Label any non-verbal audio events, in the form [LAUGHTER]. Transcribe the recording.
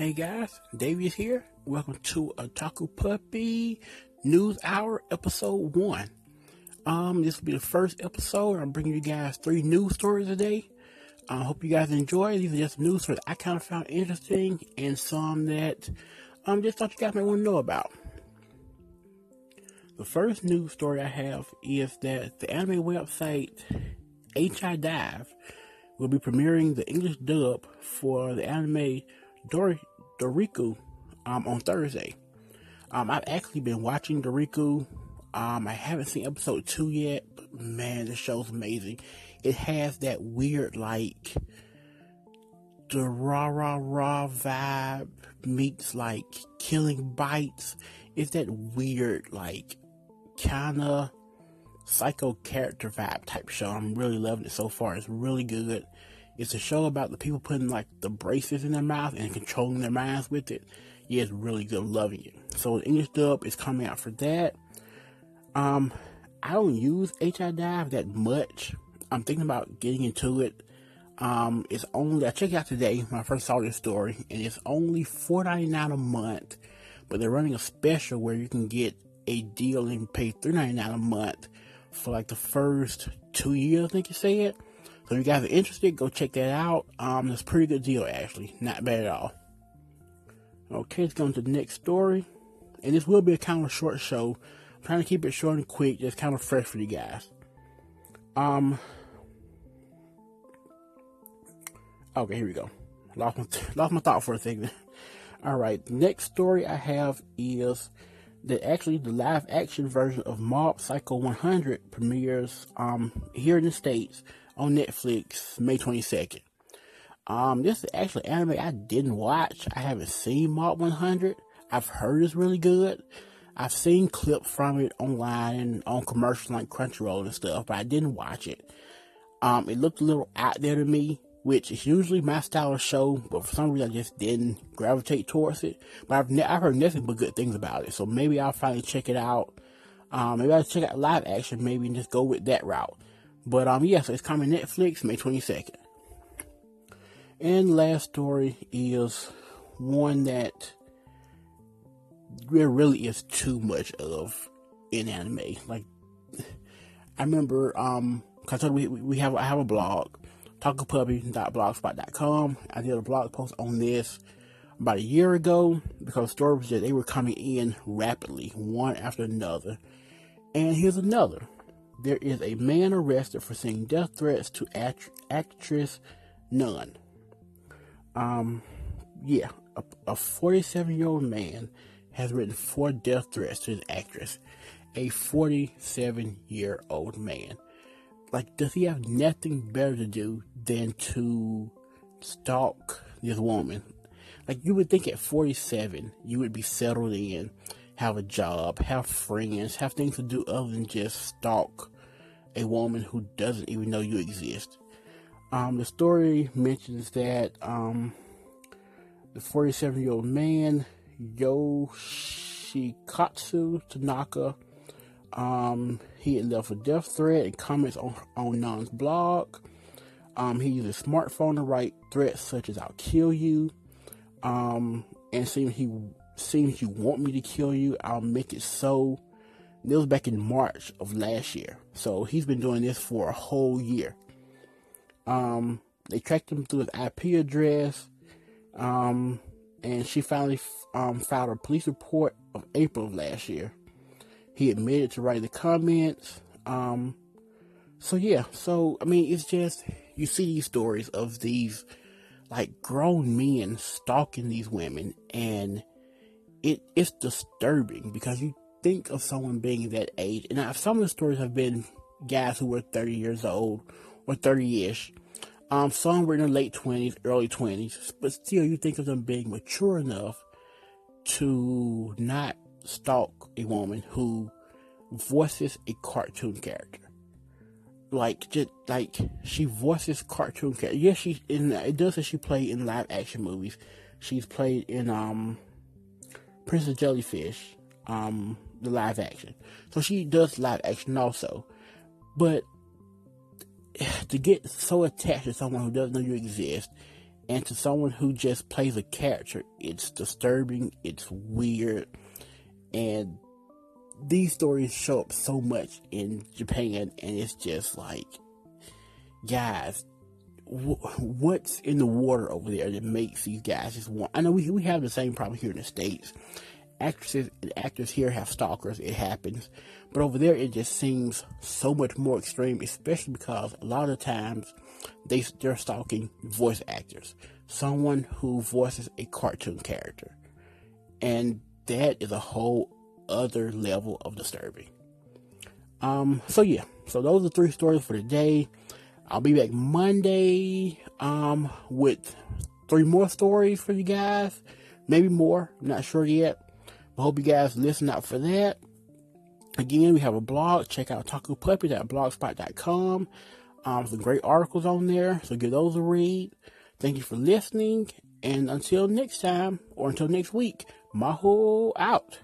Hey guys, Davies here. Welcome to Otaku Puppy News Hour episode one. Um, this will be the first episode. I'm bringing you guys three news stories today. I uh, hope you guys enjoy. These are just news stories I kind of found interesting and some that I um, just thought you guys might want to know about. The first news story I have is that the anime website HIDIVE will be premiering the English dub for the anime Dor- Dorei-ku um, on Thursday. Um, I've actually been watching Dorei-ku. Um, I haven't seen episode two yet, but man, this show's amazing. It has that weird, like, the rah rah rah vibe meets like killing bites. It's that weird, like, kind of psycho character vibe type show. I'm really loving it so far. It's really good. It's a show about the people putting like the braces in their mouth and controlling their minds with it. Yeah, it's really good. Loving it. So the English dub is coming out for that. Um, I don't use HIDIVE that much. I'm thinking about getting into it. Um, it's only I checked out today when I first saw this story, and it's only $4.99 a month. But they're running a special where you can get a deal and pay $3.99 a month for like the first two years. I think you said. So if you guys are interested, go check that out. Um, it's a pretty good deal actually, not bad at all. Okay, let's go into the next story, and this will be a kind of short show. I'm trying to keep it short and quick, just kind of fresh for you guys. Um. Okay, here we go. Lost my [LAUGHS] lost my thought for a second. [LAUGHS] All right, next story I have is that actually the live action version of Mob Psycho 100 premieres um here in the states on Netflix May 22nd. Um, this is actually anime I didn't watch. I haven't seen Mob 100. I've heard it's really good. I've seen clips from it online and on commercials like Crunchyroll and stuff, but I didn't watch it. Um, it looked a little out there to me, which is usually my style of show, but for some reason I just didn't gravitate towards it. But I've, ne- I've heard nothing but good things about it, so maybe I'll finally check it out. Um, maybe I'll check out live action, maybe, and just go with that route. But um, yeah, so it's coming Netflix May 22nd. And last story is one that there really is too much of in anime. Like I remember, um, cause we we have I have a blog, otakupuppy.blogspot.com. I did a blog post on this about a year ago because stories that they were coming in rapidly, one after another. And here's another there is a man arrested for sending death threats to act- actress Non. Um, yeah, a 47 year old man has written four death threats to his actress. A 47 year old man. Like, does he have nothing better to do than to stalk this woman? Like, you would think at 47, you would be settled in have a job, have friends, have things to do other than just stalk a woman who doesn't even know you exist. Um, the story mentions that um, the 47 year old man, Yoshikatsu Tanaka, um, he had left a death threat and comments on, on Non's blog. Um, he used a smartphone to write threats such as "I'll kill you," um, and seems he seems you want me to kill you, I'll make it so. This was back in March of last year. So he's been doing this for a whole year. Um, they tracked him through his IP address. Um, and she finally um, filed a police report of April of last year. He admitted to writing the comments. Um, so yeah, so I mean, it's just you see these stories of these like grown men stalking these women, and it it's disturbing because you think of someone being that age, and now some of the stories have been guys who were 30 years old or 30-ish. Um, some were in their late 20s, early 20s, but still, you think of them being mature enough to not stalk a woman who voices a cartoon character. Like, just like she voices cartoon character. Yes, she in it does say she played in live action movies. She's played in um Princess Jellyfish, um, the live action. So she does live action also. But to get so attached to someone who doesn't know you exist And to someone who just plays a character, it's disturbing, it's weird, and these stories show up so much in Japan, and it's just like, guys, what's in the water over there that makes these guys just want? I know we we have the same problem here in the states. Actresses and actors here have stalkers. It happens, but over there it just seems so much more extreme, especially because a lot of times they they're stalking voice actors, someone who voices a cartoon character, and that is a whole other level of disturbing. Um, so yeah, so those are three stories for today. I'll be back Monday um, with three more stories for you guys. Maybe more. I'm not sure yet. I hope you guys listen out for that. Again, we have a blog. Check out otakupuppy.blogspot.com. Um, some great articles on there, so give those a read. Thank you for listening, and until next time, or until next week, Maho out.